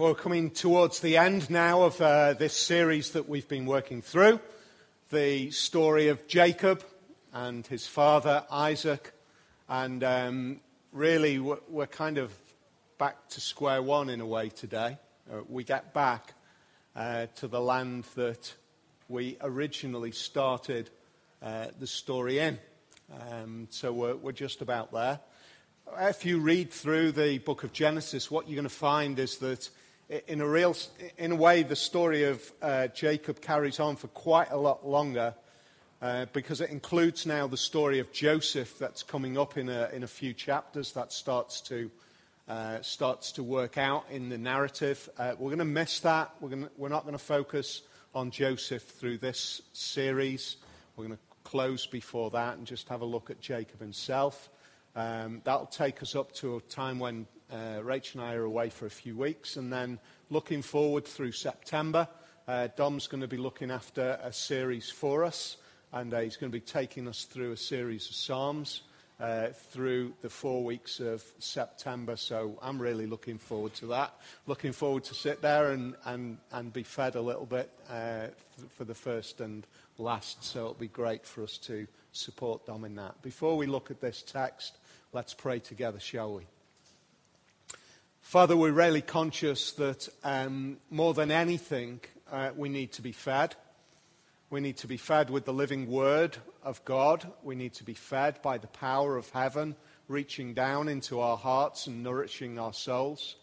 we're coming towards the end now of uh, this series that we've been working through the story of Jacob and his father Isaac. And um, really, we're, we're, kind of back to square one in a way today. Uh, we get back uh, to the land that we originally started uh, the story in. Um, so we're, we're just about there. If you read through the book of Genesis, what you're going to find is that in a, real, in a way, the story of uh, Jacob carries on for quite a lot longer uh, because it includes now the story of Joseph that's coming up in a, in a few chapters that starts to, uh, starts to work out in the narrative. Uh, we're going to miss that. We're, gonna, we're not going to focus on Joseph through this series. We're going to close before that and just have a look at Jacob himself. Um, that'll take us up to a time when uh, Rach and I are away for a few weeks, and then looking forward through September, uh, Dom's going to be looking after a series for us, and uh, he's going to be taking us through a series of Psalms uh, through the four weeks of September. So I'm really looking forward to that. Looking forward to sit there and, and, and be fed a little bit uh, for the first and last. So it'll be great for us to support Dom in that. Before we look at this text, let's pray together, shall we? Father, we're really conscious that um, more than anything, uh, we need to be fed. We need to be fed with the living word of God. We need to be fed by the power of heaven reaching down into our hearts and nourishing our souls.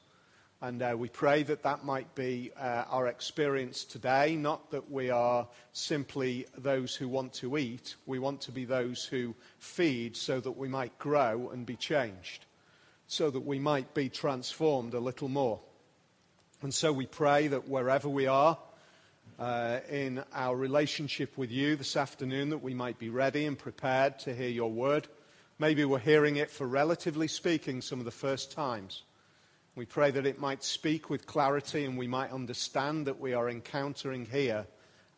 And uh, we pray that that might be uh, our experience today, not that we are simply those who want to eat. We want to be those who feed so that we might grow and be changed so that we might be transformed a little more. And so we pray that wherever we are uh, in our relationship with you this afternoon, that we might be ready and prepared to hear your word. Maybe we're hearing it for relatively speaking some of the first times. We pray that it might speak with clarity and we might understand that we are encountering here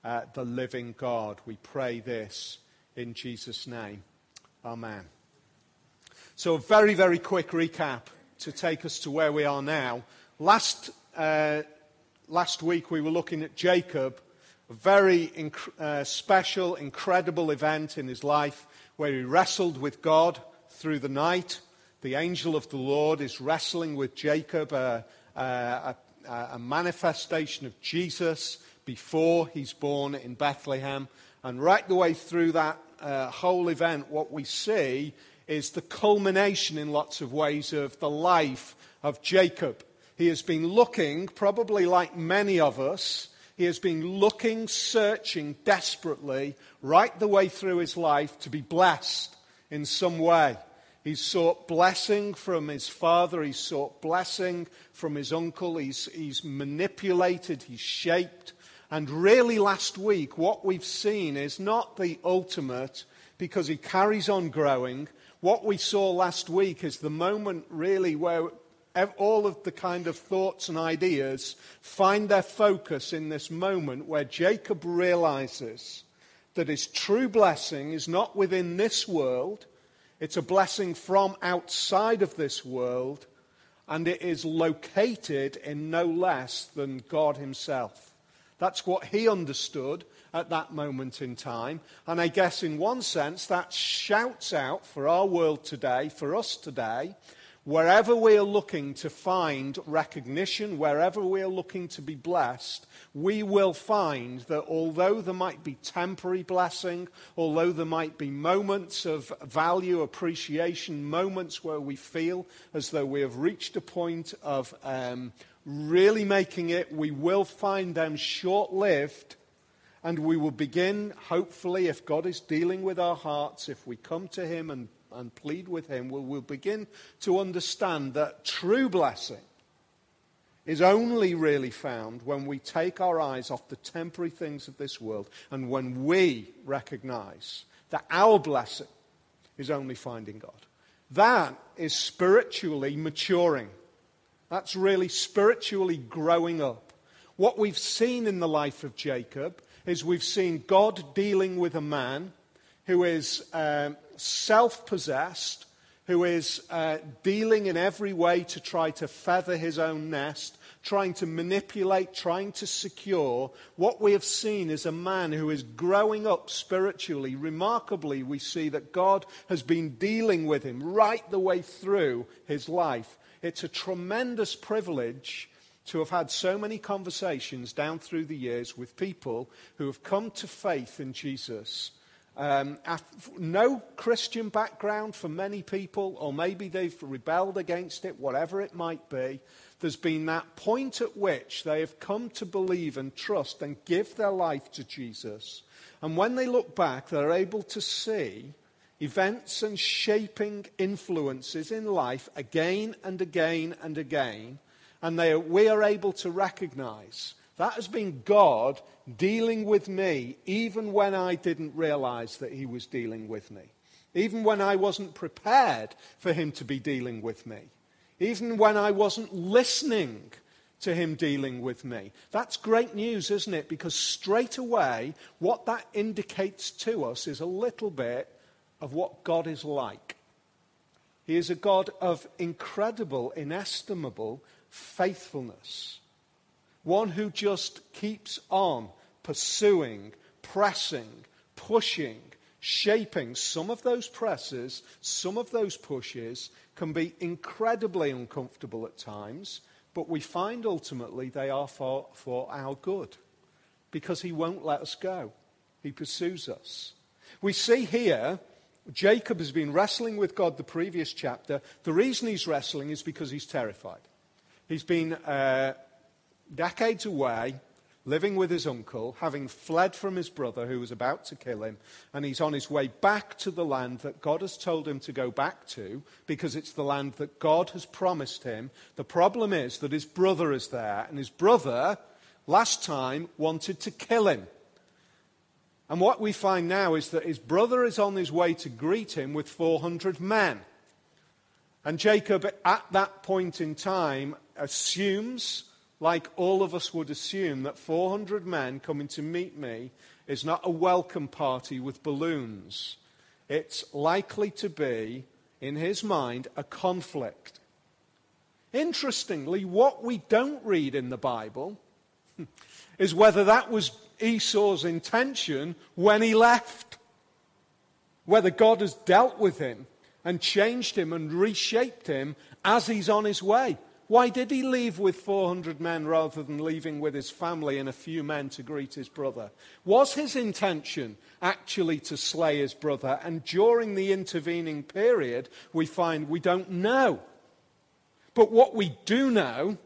uh, the living God. We pray this in Jesus' name. Amen. So, a very, very quick recap to take us to where we are now. Last, uh, last week we were looking at Jacob, a very inc- uh, special, incredible event in his life where he wrestled with God through the night. The angel of the Lord is wrestling with Jacob, uh, uh a, a, manifestation of Jesus before he's born in Bethlehem. And right the way through that uh, whole event, what we see is the culmination in lots of ways of the life of Jacob. He has been looking, probably like many of us, he has been looking, searching desperately right the way through his life to be blessed in some way. He's sought blessing from his father. He's sought blessing from his uncle. He's, he's manipulated. He's shaped. And really, last week, what we've seen is not the ultimate because he carries on growing, what we saw last week is the moment really where all of the kind of thoughts and ideas find their focus in this moment where Jacob realizes that his true blessing is not within this world, it's a blessing from outside of this world, and it is located in no less than God Himself. That's what he understood at that moment in time. And I guess, in one sense, that shouts out for our world today, for us today, wherever we are looking to find recognition, wherever we are looking to be blessed, we will find that although there might be temporary blessing, although there might be moments of value, appreciation, moments where we feel as though we have reached a point of um, really making it, we will find them short lived and we will begin, hopefully, if God is dealing with our hearts, if we come to Him and, and plead with Him, we'll, we'll begin to understand that true blessing is only really found when we take our eyes off the temporary things of this world and when we recognize that our blessing is only finding God. That is spiritually maturing. That's really spiritually growing up. What we've seen in the life of Jacob is we've seen God dealing with a man who is um, self possessed, who is uh, dealing in every way to try to feather his own nest, trying to manipulate, trying to secure. What we have seen is a man who is growing up spiritually. Remarkably, we see that God has been dealing with him right the way through his life. It's a tremendous privilege to have had so many conversations down through the years with people who have come to faith in Jesus um, no Christian background for many people, or maybe they've rebelled against it, whatever it might be. There's been that point at which they have come to believe and trust and give their life to Jesus. And when they look back, they're able to see events and shaping influences in life again and again and again. And they, we are able to recognize that has been God dealing with me even when I didn't realize that He was dealing with me. Even when I wasn't prepared for Him to be dealing with me. Even when I wasn't listening to Him dealing with me. That's great news, isn't it? Because straight away, what that indicates to us is a little bit of what God is like. He is a God of incredible, inestimable faithfulness. One who just keeps on pursuing, pressing, pushing, shaping. Some of those presses, some of those pushes can be incredibly uncomfortable at times, but we find ultimately they are for, for our good because he won't let us go. He pursues us. We see here Jacob has been wrestling with God the previous chapter. The reason he's wrestling is because he's terrified. He's been uh, decades away, living with his uncle, having fled from his brother who was about to kill him, and he's on his way back to the land that God has told him to go back to because it's the land that God has promised him. The problem is that his brother is there, and his brother, last time, wanted to kill him. And what we find now is that his brother is on his way to greet him with 400 men. And Jacob, at that point in time, assumes like all of us would assume, that 400 men coming to meet me is not a welcome party with balloons. It's likely to be, in his mind, a conflict. Interestingly, what we don't read in the Bible is whether that was Esau's intention when he left. Whether God has dealt with him and changed him and reshaped him as he's on his way. Why did he leave with 400 men rather than leaving with his family and a few men to greet his brother? Was his intention actually to slay his brother? And during the intervening period, we find we don't know. But what we do know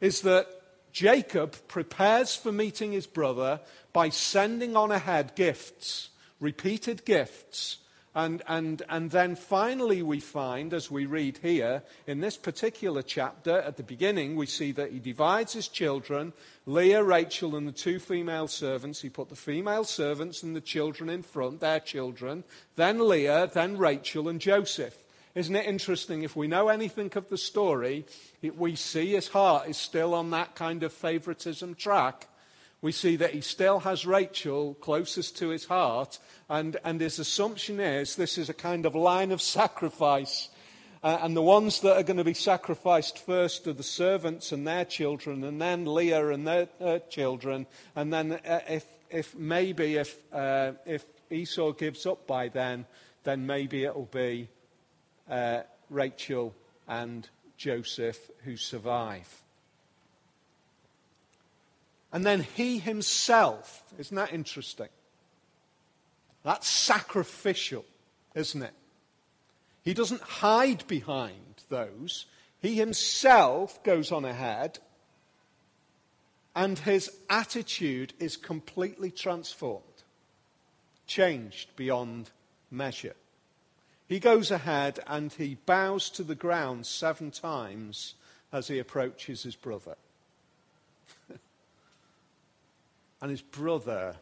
is that Jacob prepares for meeting his brother by sending on ahead gifts, repeated gifts, and, and, and then finally, we find, as we read here, in this particular chapter, at the beginning, we see that he divides his children Leah, Rachel, and the two female servants. He put the female servants and the children in front, their children, then Leah, then Rachel, and Joseph. Isn't it interesting? If we know anything of the story, it, we see his heart is still on that kind of favoritism track we see that he still has Rachel closest to his heart, and, and his assumption is this is a kind of line of sacrifice. Uh, and the ones that are going to be sacrificed first are the servants and their children, and then Leah and their children. And then, uh, if, if maybe if, uh, if Esau gives up by then, then maybe it'll be uh, Rachel and Joseph who survive. And then he himself, isn't that interesting? That's sacrificial, isn't it? He doesn't hide behind those. He himself goes on ahead, and his attitude is completely transformed, changed beyond measure. He goes ahead and he bows to the ground seven times as he approaches his brother. And his brother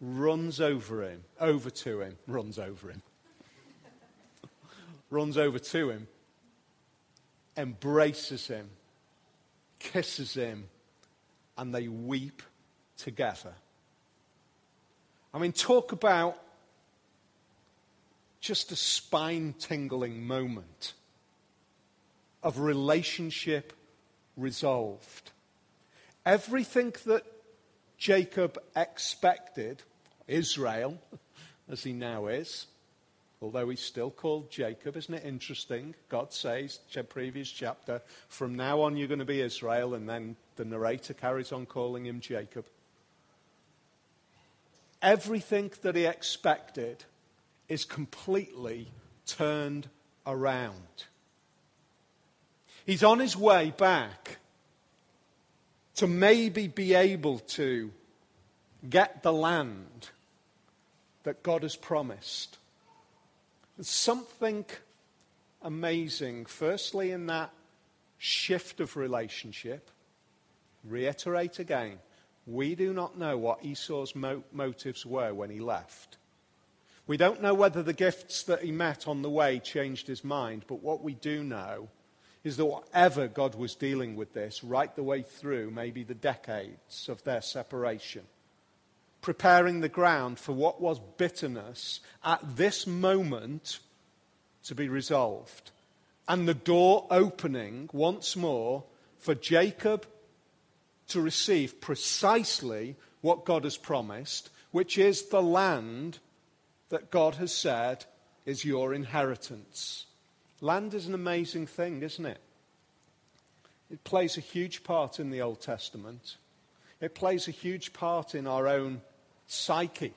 runs over him, over to him, runs over him, runs over to him, embraces him, kisses him, and they weep together. I mean, talk about just a spine tingling moment of relationship resolved. Everything that Jacob expected, Israel, as he now is, although he's still called Jacob. Isn't it interesting? God says, previous chapter, from now on you're going to be Israel, and then the narrator carries on calling him Jacob. Everything that he expected is completely turned around. He's on his way back to maybe be able to get the land that God has promised. There's something amazing, firstly, in that shift of relationship. Reiterate again, we do not know what Esau's mo- motives were when he left. We don't know whether the gifts that he met on the way changed his mind, but what we do know is that whatever God was dealing with this right the way through, maybe the decades of their separation, preparing the ground for what was bitterness at this moment to be resolved. And the door opening once more for Jacob to receive precisely what God has promised, which is the land that God has said is your inheritance. Land is an amazing thing, isn't it? It plays a huge part in the Old Testament. It plays a huge part in our own psyche.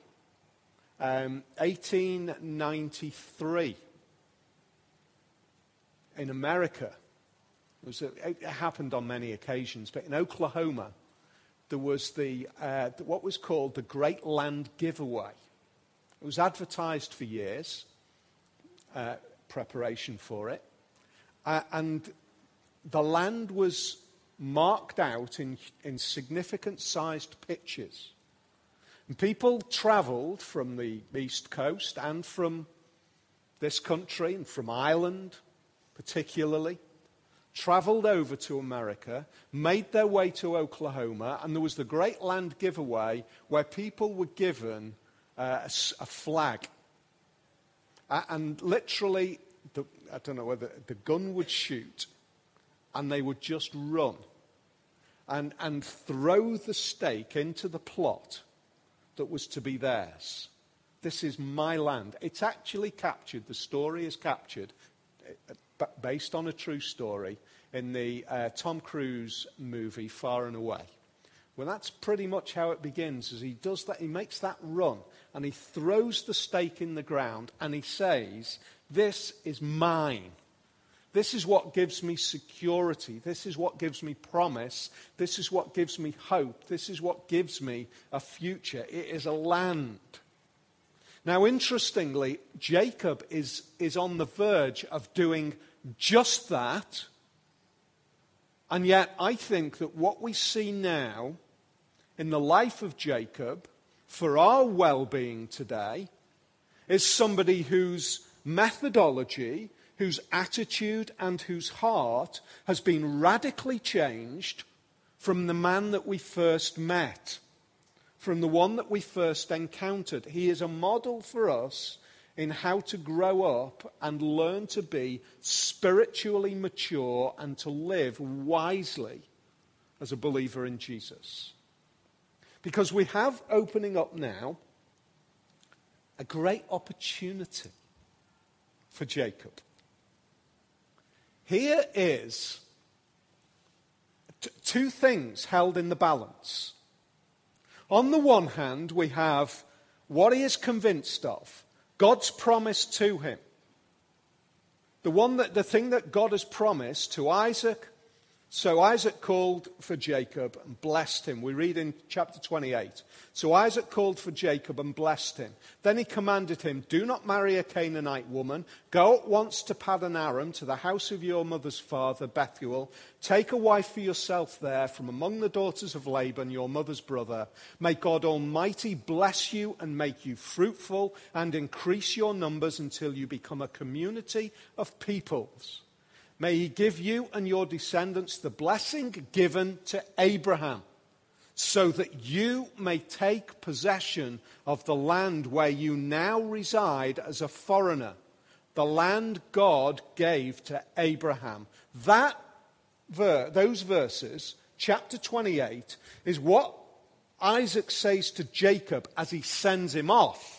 Um, 1893 in America, it, a, it, happened on many occasions, but in Oklahoma, there was the, uh, what was called the Great Land Giveaway. It was advertised for years, uh, preparation for it, uh, and the land was marked out in, in significant sized pitches. And people travelled from the East Coast and from this country and from Ireland, particularly, travelled over to America, made their way to Oklahoma, and there was the great land giveaway where people were given uh, a, a, flag. And literally, the, I don't know whether the gun would shoot, and they would just run and, and throw the stake into the plot that was to be theirs. This is my land. It's actually captured, the story is captured, uh, based on a true story, in the uh, Tom Cruise movie Far and Away. Well, that's pretty much how it begins. As he does that, he makes that run and he throws the stake in the ground and he says, This is mine. This is what gives me security. This is what gives me promise. This is what gives me hope. This is what gives me a future. It is a land. Now, interestingly, Jacob is, is on the verge of doing just that. And yet, I think that what we see now in the life of Jacob for our well being today is somebody whose methodology whose attitude and whose heart has been radically changed from the man that we first met, from the one that we first encountered. He is a model for us in how to grow up and learn to be spiritually mature and to live wisely as a believer in Jesus. Because we have opening up now a great opportunity for Jacob. Here is t- two things held in the balance. On the one hand, we have what he is convinced of, God's promise to him. The, one that, the thing that God has promised to Isaac, so Isaac called for Jacob and blessed him. We read in chapter 28. So Isaac called for Jacob and blessed him. Then he commanded him, Do not marry a Canaanite woman. Go at once to Paddan Aram, to the house of your mother's father, Bethuel. Take a wife for yourself there from among the daughters of Laban, your mother's brother. May God Almighty bless you and make you fruitful and increase your numbers until you become a community of peoples. May he give you and your descendants the blessing given to Abraham, so that you may take possession of the land where you now reside as a foreigner, the land God gave to Abraham. That ver- those verses, chapter 28, is what Isaac says to Jacob as he sends him off,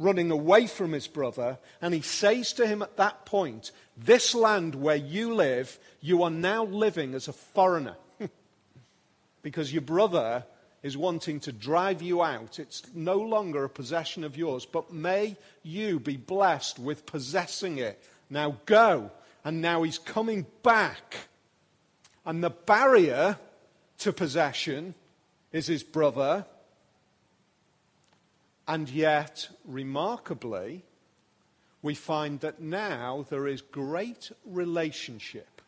running away from his brother. And he says to him at that point, This land where you live, you are now living as a foreigner. because your brother is wanting to drive you out. It's no longer a possession of yours, but may you be blessed with possessing it. Now go. And now he's coming back. And the barrier to possession is his brother. And yet, remarkably, we find that now there is great relationship.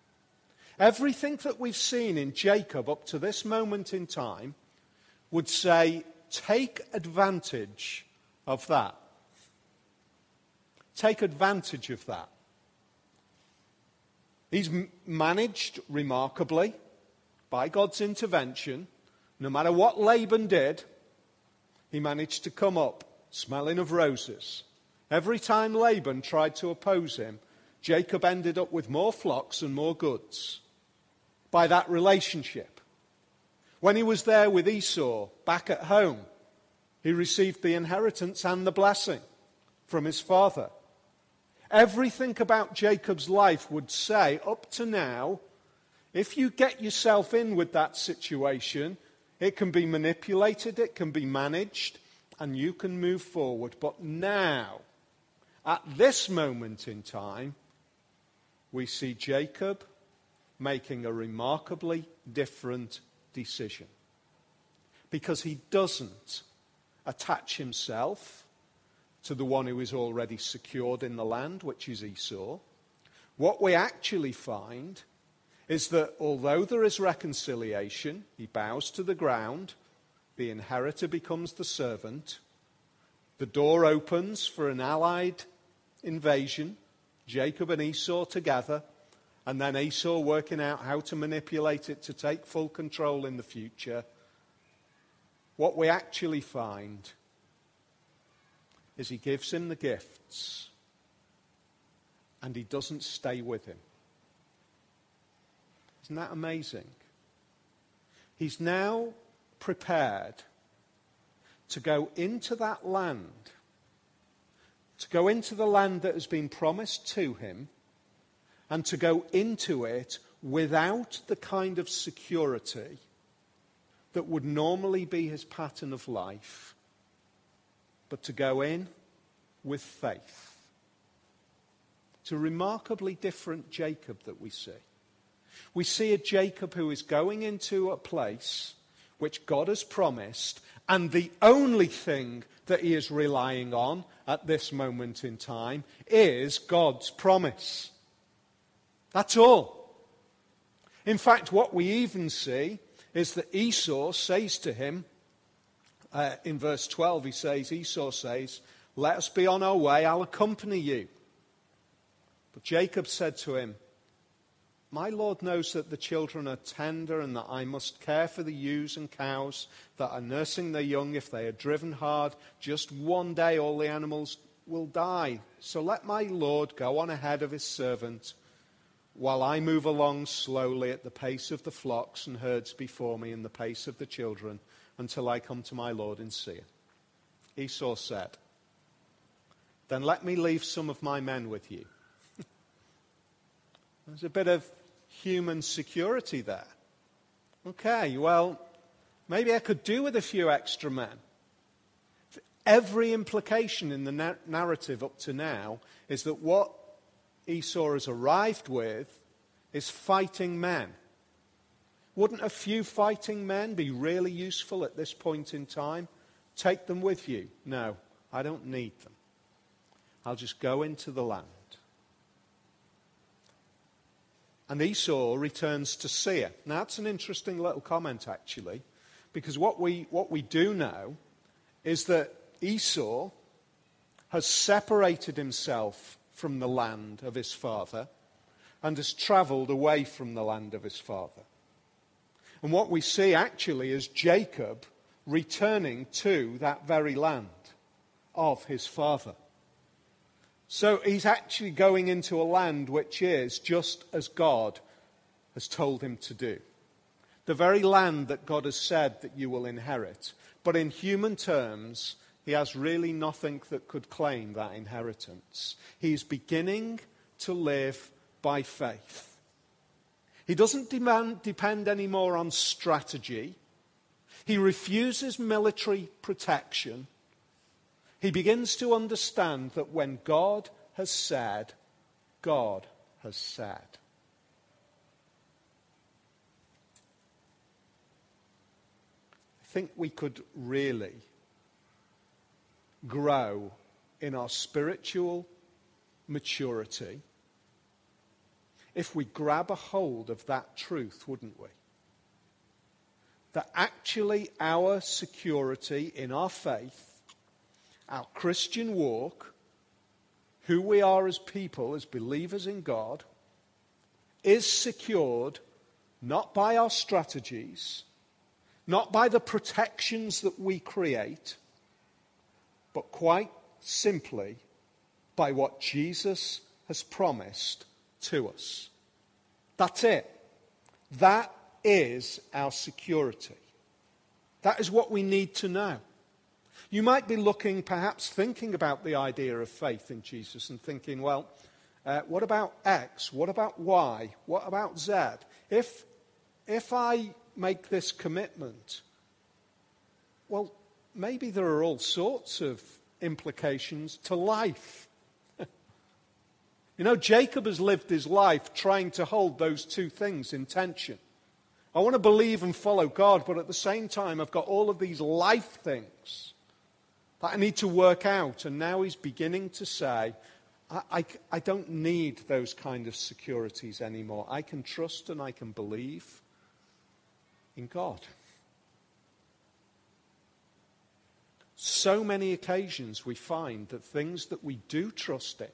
Everything that we've seen in Jacob up to this moment in time would say, take advantage of that. Take advantage of that. He's managed remarkably by God's intervention. No matter what Laban did, he managed to come up smelling of roses. Every time Laban tried to oppose him, Jacob ended up with more flocks and more goods by that relationship. When he was there with Esau back at home, he received the inheritance and the blessing from his father. Everything about Jacob's life would say, up to now, if you get yourself in with that situation, it can be manipulated, it can be managed, and you can move forward. But now, at this moment in time, we see Jacob making a remarkably different decision. Because he doesn't attach himself to the one who is already secured in the land, which is Esau. What we actually find is that although there is reconciliation, he bows to the ground, the inheritor becomes the servant, the door opens for an allied invasion, Jacob and Esau together, and then Esau working out how to manipulate it to take full control in the future, what we actually find is he gives him the gifts and he doesn't stay with him. Isn't that amazing? He's now prepared to go into that land, to go into the land that has been promised to him and to go into it without the kind of security that would normally be his pattern of life, but to go in with faith. It's a remarkably different Jacob that we see. We see a Jacob who is going into a place which God has promised, and the only thing that he is relying on at this moment in time is God's promise. That's all. In fact, what we even see is that Esau says to him, uh, in verse 12, he says, Esau says, Let us be on our way, I'll accompany you. But Jacob said to him, My Lord knows that the children are tender and that I must care for the ewes and cows that are nursing their young. If they are driven hard, just one day all the animals will die. So let my Lord go on ahead of his servant while I move along slowly at the pace of the flocks and herds before me and the pace of the children until I come to my Lord in Seir. Esau said, Then let me leave some of my men with you. There's a bit of human security there. Okay, well, maybe I could do with a few extra men. Every implication in the narrative up to now is that what Esau has arrived with is fighting men. Wouldn't a few fighting men be really useful at this point in time? Take them with you. No, I don't need them. I'll just go into the land. And Esau returns to Seir. Now, that's an interesting little comment, actually, because what we, what we do know is that Esau has separated himself from the land of his father and has traveled away from the land of his father. And what we see actually is Jacob returning to that very land of his father. So he's actually going into a land which is just as God has told him to do. The very land that God has said that you will inherit. But in human terms, he has really nothing that could claim that inheritance. He's beginning to live by faith. He doesn't demand, depend anymore on strategy. He refuses military protection. He begins to understand that when God has said, God has said. I think we could really grow in our spiritual maturity if we grab a hold of that truth, wouldn't we? That actually our security in our faith, our Christian walk, who we are as people, as believers in God, is secured not by our strategies, not by the protections that we create, but quite simply by what Jesus has promised to us. That's it. That is our security. That is what we need to know. You might be looking, perhaps thinking about the idea of faith in Jesus and thinking, well, uh, what about X? What about Y? What about Z? If, if I make this commitment, well, maybe there are all sorts of implications to life. you know, Jacob has lived his life trying to hold those two things in tension. I want to believe and follow God, but at the same time, I've got all of these life things that I need to work out. And now he's beginning to say, I, I, I don't need those kind of securities anymore. I can trust and I can believe in God. So many occasions we find that things that we do trust in,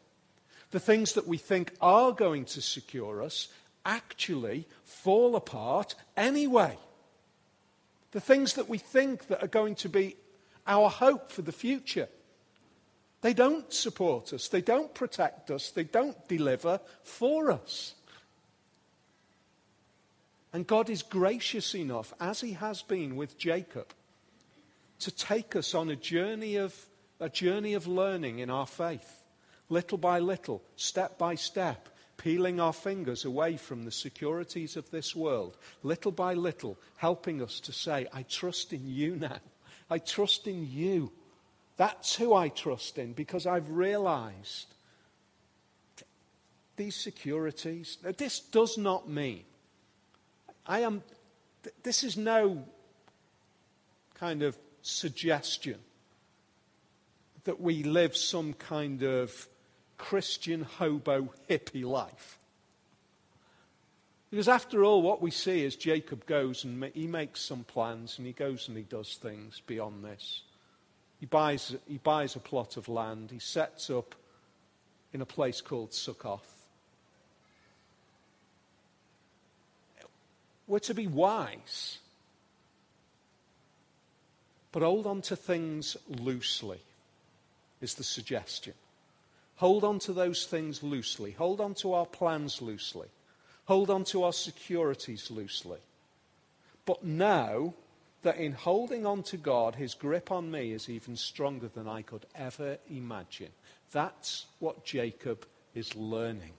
the things that we think are going to secure us, actually fall apart anyway. The things that we think that are going to be our hope for the future. They don't support us, they don't protect us, they don't deliver for us. And God is gracious enough, as He has been with Jacob, to take us on a journey of, a journey of learning in our faith, little by little, step by step, peeling our fingers away from the securities of this world, little by little, helping us to say, I trust in you now. I trust in you. That's who I trust in because I've realized these securities. This does not mean I am, this is no kind of suggestion that we live some kind of Christian hobo hippie life. Because after all, what we see is Jacob goes and he makes some plans and he goes and he does things beyond this. He buys, he buys a plot of land. He sets up in a place called Succoth. We're to be wise but hold on to things loosely, is the suggestion. Hold on to those things loosely. Hold on to our plans loosely. Hold on to our securities loosely. But know that in holding on to God, his grip on me is even stronger than I could ever imagine. That's what Jacob is learning.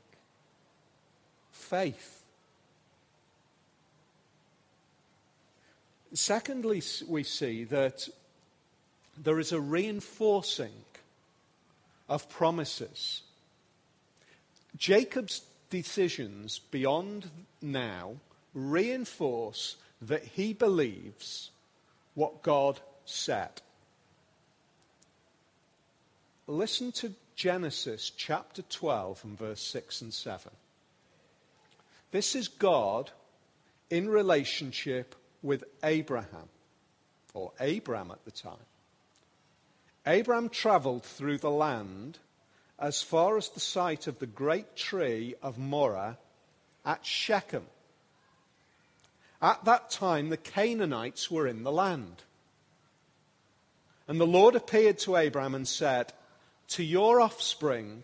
Faith Secondly, we see that there is a reinforcing of promises. Jacob's decisions beyond now reinforce that he believes what God said. Listen to Genesis chapter 12 and verse 6 and 7. This is God in relationship with Abraham, or Abram at the time. Abram traveled through the land as far as the site of the great tree of Moreh at Shechem. At that time, the Canaanites were in the land. And the Lord appeared to Abram and said, To your offspring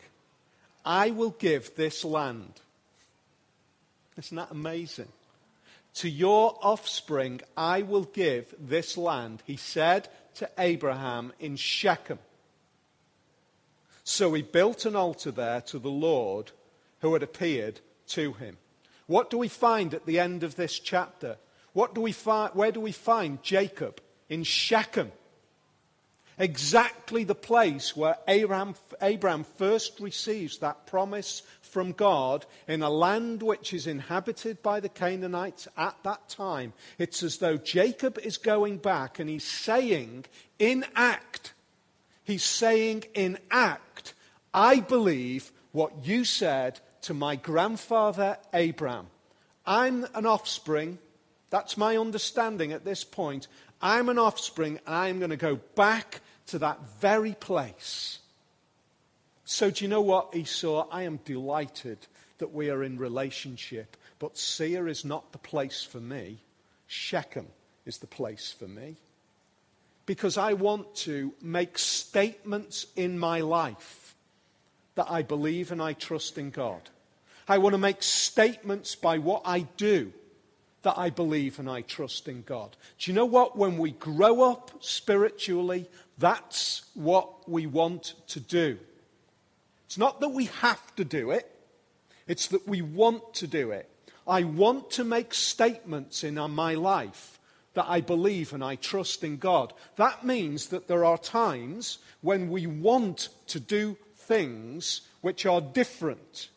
I will give this land. Isn't that amazing? To your offspring I will give this land, he said to Abraham in Shechem. So he built an altar there to the Lord who had appeared to him. What do we find at the end of this chapter? What do we where do we find Jacob? In Shechem. Exactly the place where Abraham, Abraham first receives that promise from God in a land which is inhabited by the Canaanites at that time. It's as though Jacob is going back and he's saying in act, he's saying in act, I believe what you said to my grandfather Abraham. I'm an offspring. That's my understanding at this point. I'm an offspring, and I'm going to go back to that very place. So, do you know what, Esau? I am delighted that we are in relationship, but Seir is not the place for me. Shechem is the place for me. Because I want to make statements in my life that I believe and I trust in God. I want to make statements by what I do that I believe and I trust in God. Do you know what? When we grow up spiritually, that's what we want to do. It's not that we have to do it, it's that we want to do it. I want to make statements in my life that I believe and I trust in God. That means that there are times when we want to do things which are different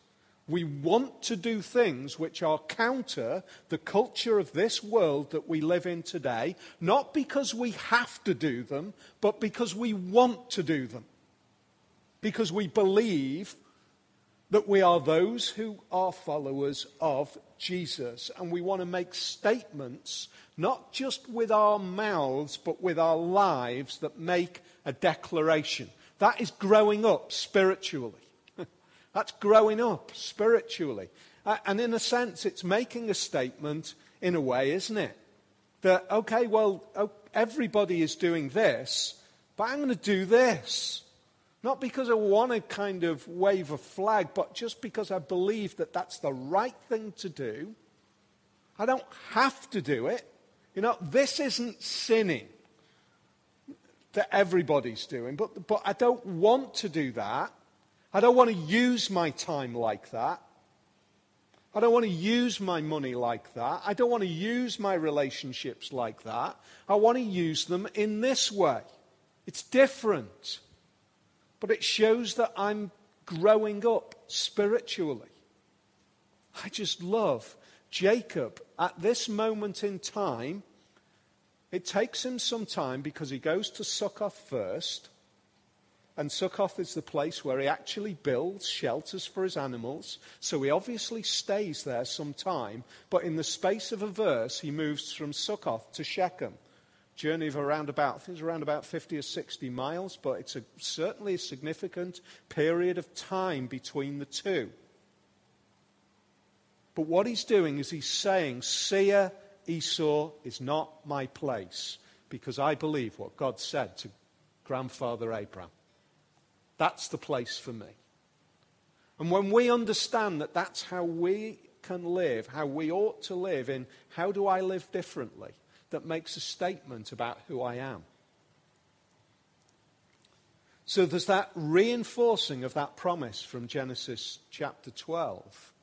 we want to do things which are counter the culture of this world that we live in today, not because we have to do them, but because we want to do them. Because we believe that we are those who are followers of Jesus. And we want to make statements, not just with our mouths, but with our lives that make a declaration. That is growing up spiritually. That's growing up spiritually. And in a sense, it's making a statement in a way, isn't it? That, okay, well, everybody is doing this, but I'm going to do this. Not because I want to kind of wave a flag, but just because I believe that that's the right thing to do. I don't have to do it. You know, this isn't sinning that everybody's doing, but, but I don't want to do that. I don't want to use my time like that. I don't want to use my money like that. I don't want to use my relationships like that. I want to use them in this way. It's different. But it shows that I'm growing up spiritually. I just love Jacob at this moment in time. It takes him some time because he goes to Succoth first. And Succoth is the place where he actually builds shelters for his animals. So he obviously stays there some time. But in the space of a verse, he moves from Succoth to Shechem. Journey of around about, I around about 50 or 60 miles, but it's a, certainly a significant period of time between the two. But what he's doing is he's saying, Seir, Esau is not my place, because I believe what God said to grandfather Abraham. That's the place for me. And when we understand that that's how we can live, how we ought to live, in how do I live differently, that makes a statement about who I am. So there's that reinforcing of that promise from Genesis chapter 12.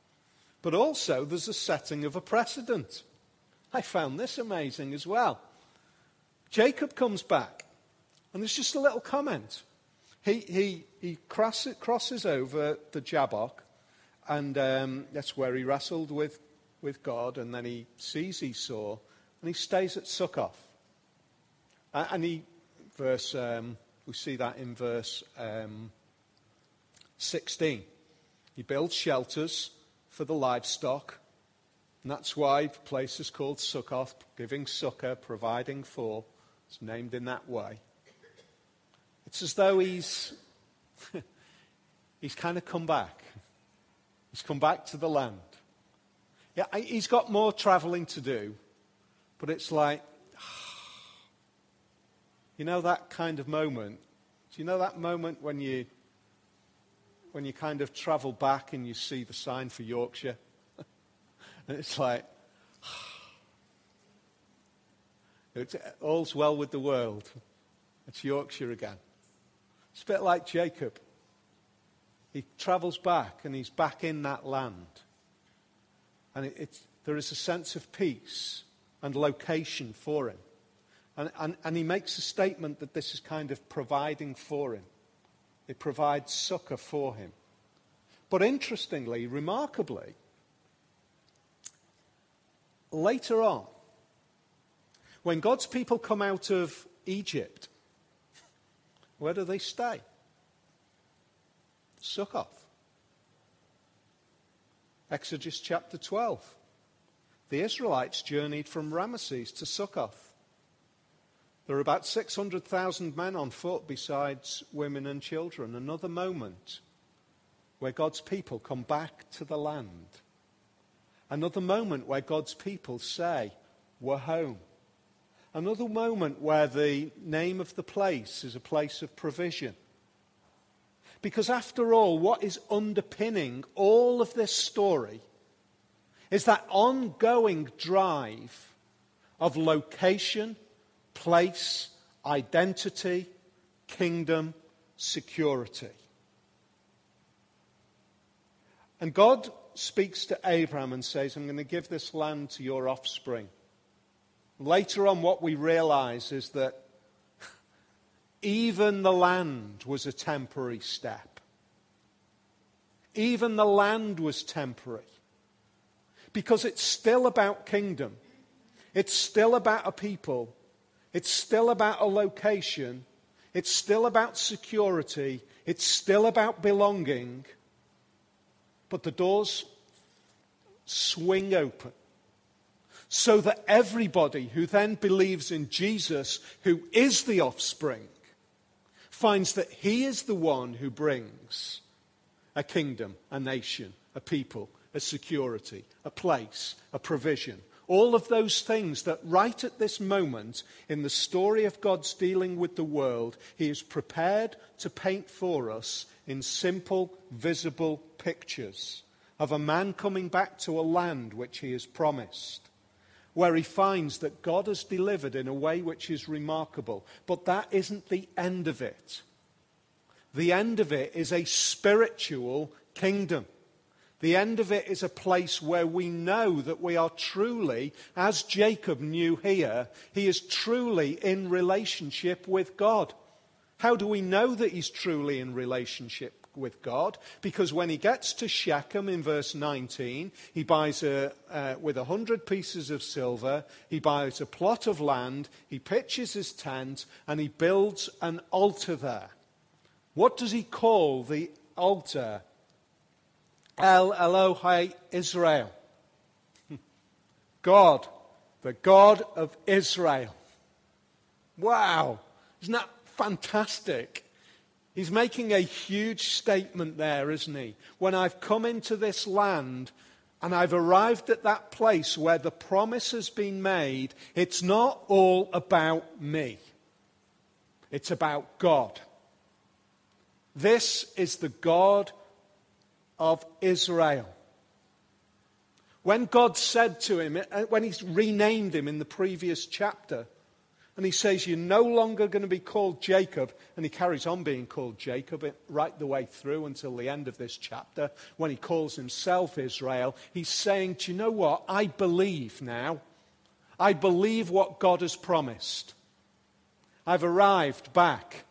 But also there's a setting of a precedent. I found this amazing as well. Jacob comes back, and there's just a little comment. He, he, he crosses, crosses over the Jabbok, and um, that's where he wrestled with, with God, and then he sees Esau, and he stays at Succoth. And he, verse, um, we see that in verse um, 16. He builds shelters for the livestock, and that's why the place is called Succoth, giving succor, providing for. It's named in that way. It's as though he's, he's kind of come back. He's come back to the land. Yeah, he's got more traveling to do, but it's like, you know that kind of moment? Do you know that moment when you, when you kind of travel back and you see the sign for Yorkshire? And it's like, it's, all's well with the world. It's Yorkshire again. It's a bit like Jacob. He travels back and he's back in that land. And it, there is a sense of peace and location for him. And, and, and he makes a statement that this is kind of providing for him. It provides succor for him. But interestingly, remarkably, later on, when God's people come out of Egypt, where do they stay? Succoth. Exodus chapter 12. The Israelites journeyed from Ramesses to Succoth. There are about 600,000 men on foot besides women and children. Another moment where God's people come back to the land. Another moment where God's people say, We're home. Another moment where the name of the place is a place of provision. Because after all, what is underpinning all of this story is that ongoing drive of location, place, identity, kingdom, security. And God speaks to Abraham and says, I'm going to give this land to your offspring. Later on, what we realize is that even the land was a temporary step. Even the land was temporary. Because it's still about kingdom. It's still about a people. It's still about a location. It's still about security. It's still about belonging. But the doors swing open so that everybody who then believes in Jesus, who is the offspring, finds that he is the one who brings a kingdom, a nation, a people, a security, a place, a provision. All of those things that right at this moment in the story of God's dealing with the world, he is prepared to paint for us in simple, visible pictures of a man coming back to a land which he has promised where he finds that God has delivered in a way which is remarkable. But that isn't the end of it. The end of it is a spiritual kingdom. The end of it is a place where we know that we are truly, as Jacob knew here, he is truly in relationship with God. How do we know that he's truly in relationship with God because when he gets to Shechem in verse 19, he buys a, uh, with a hundred pieces of silver, he buys a plot of land, he pitches his tent, and he builds an altar there. What does he call the altar? El Elohe Israel. God, the God of Israel. Wow, isn't that fantastic? He's making a huge statement there, isn't he? When I've come into this land and I've arrived at that place where the promise has been made, it's not all about me. It's about God. This is the God of Israel. When God said to him, uh, when he's renamed him in the previous chapter, and he says, You're no longer going to be called Jacob. And he carries on being called Jacob right the way through until the end of this chapter. When he calls himself Israel, he's saying, Do you know what? I believe now. I believe what God has promised. I've arrived back.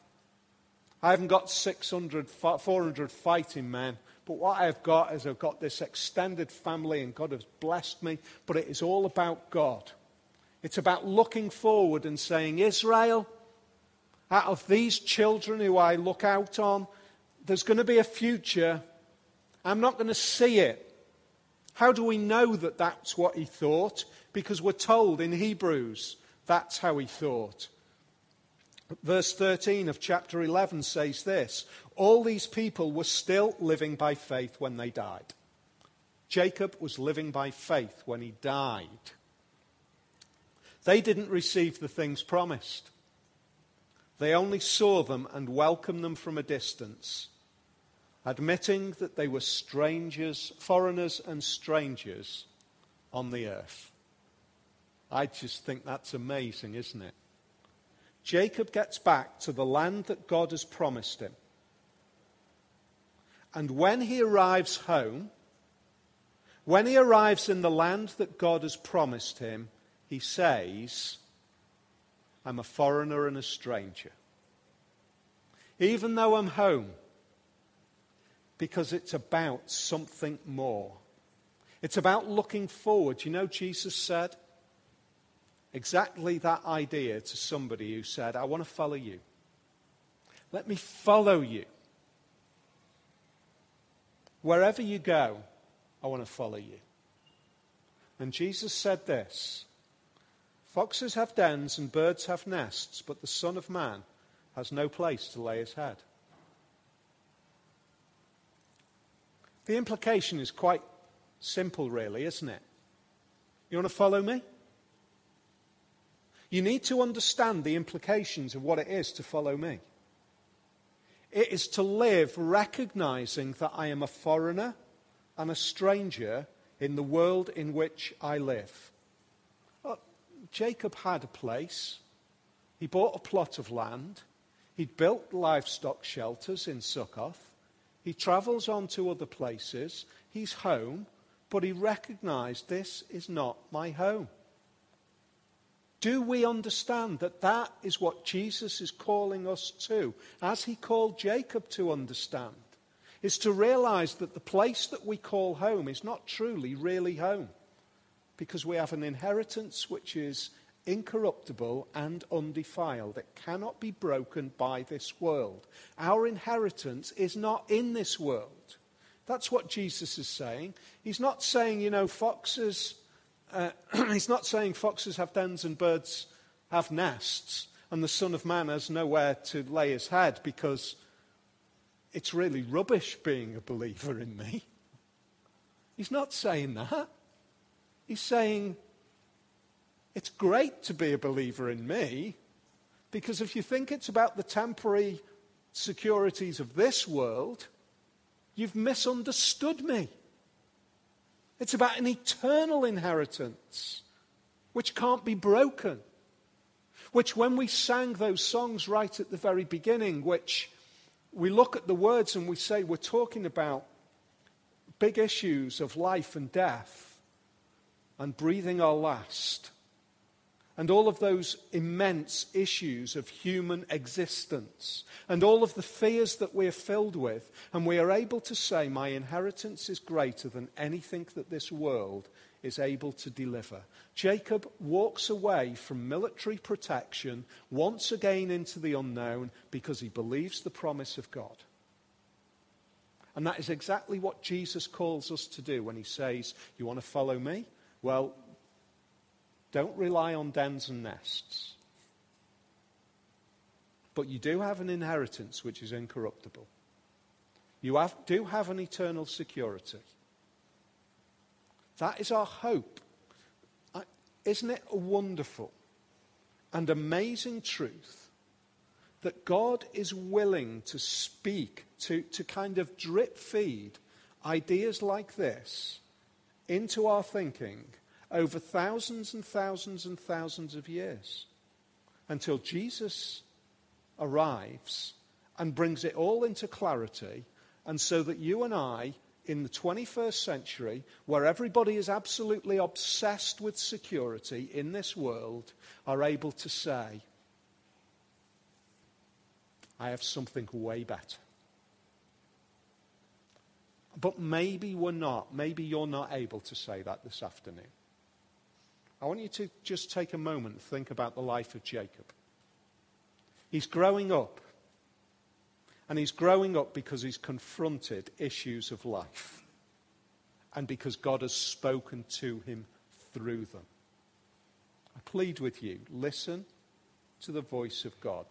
I haven't got 600, 400 fighting men. But what I've got is I've got this extended family, and God has blessed me. But it is all about God. It's about looking forward and saying, Israel, out of these children who I look out on, there's going to be a future. I'm not going to see it. How do we know that that's what he thought? Because we're told in Hebrews that's how he thought. Verse 13 of chapter 11 says this All these people were still living by faith when they died. Jacob was living by faith when he died. They didn't receive the things promised. They only saw them and welcomed them from a distance, admitting that they were strangers, foreigners and strangers on the earth. I just think that's amazing, isn't it? Jacob gets back to the land that God has promised him. And when he arrives home, when he arrives in the land that God has promised him, he says, I'm a foreigner and a stranger. Even though I'm home, because it's about something more. It's about looking forward. You know, Jesus said exactly that idea to somebody who said, I want to follow you. Let me follow you. Wherever you go, I want to follow you. And Jesus said this Foxes have dens and birds have nests, but the Son of Man has no place to lay his head. The implication is quite simple, really, isn't it? You want to follow me? You need to understand the implications of what it is to follow me. It is to live recognizing that I am a foreigner and a stranger in the world in which I live. Well, Jacob had a place. He bought a plot of land. He'd built livestock shelters in Succoth. He travels on to other places. He's home, but he recognized this is not my home. Do we understand that that is what Jesus is calling us to, as he called Jacob to understand? Is to realize that the place that we call home is not truly, really home. Because we have an inheritance which is incorruptible and undefiled. It cannot be broken by this world. Our inheritance is not in this world. That's what Jesus is saying. He's not saying, you know, foxes uh, he's not saying foxes have dens and birds have nests, and the Son of Man has nowhere to lay his head because it's really rubbish being a believer in me. He's not saying that. He's saying it's great to be a believer in me because if you think it's about the temporary securities of this world, you've misunderstood me. It's about an eternal inheritance which can't be broken. Which, when we sang those songs right at the very beginning, which we look at the words and we say we're talking about big issues of life and death and breathing our last and all of those immense issues of human existence and all of the fears that we're filled with, and we are able to say, My inheritance is greater than anything that this world is able to deliver. Jacob walks away from military protection once again into the unknown because he believes the promise of God. And that is exactly what Jesus calls us to do when he says, You want to follow me? Well, don't rely on dens and nests. But you do have an inheritance which is incorruptible. You have, do have an eternal security. That is our hope. Isn't it a wonderful and amazing truth that God is willing to speak, to, to kind of drip feed ideas like this into our thinking over thousands and thousands and thousands of years until Jesus arrives and brings it all into clarity, and so that you and I, in the 21st century, where everybody is absolutely obsessed with security in this world, are able to say, I have something way better. But maybe we're not. Maybe you're not able to say that this afternoon. I want you to just take a moment and think about the life of Jacob. He's growing up. And he's growing up because he's confronted issues of life. And because God has spoken to him through them. I plead with you listen to the voice of God.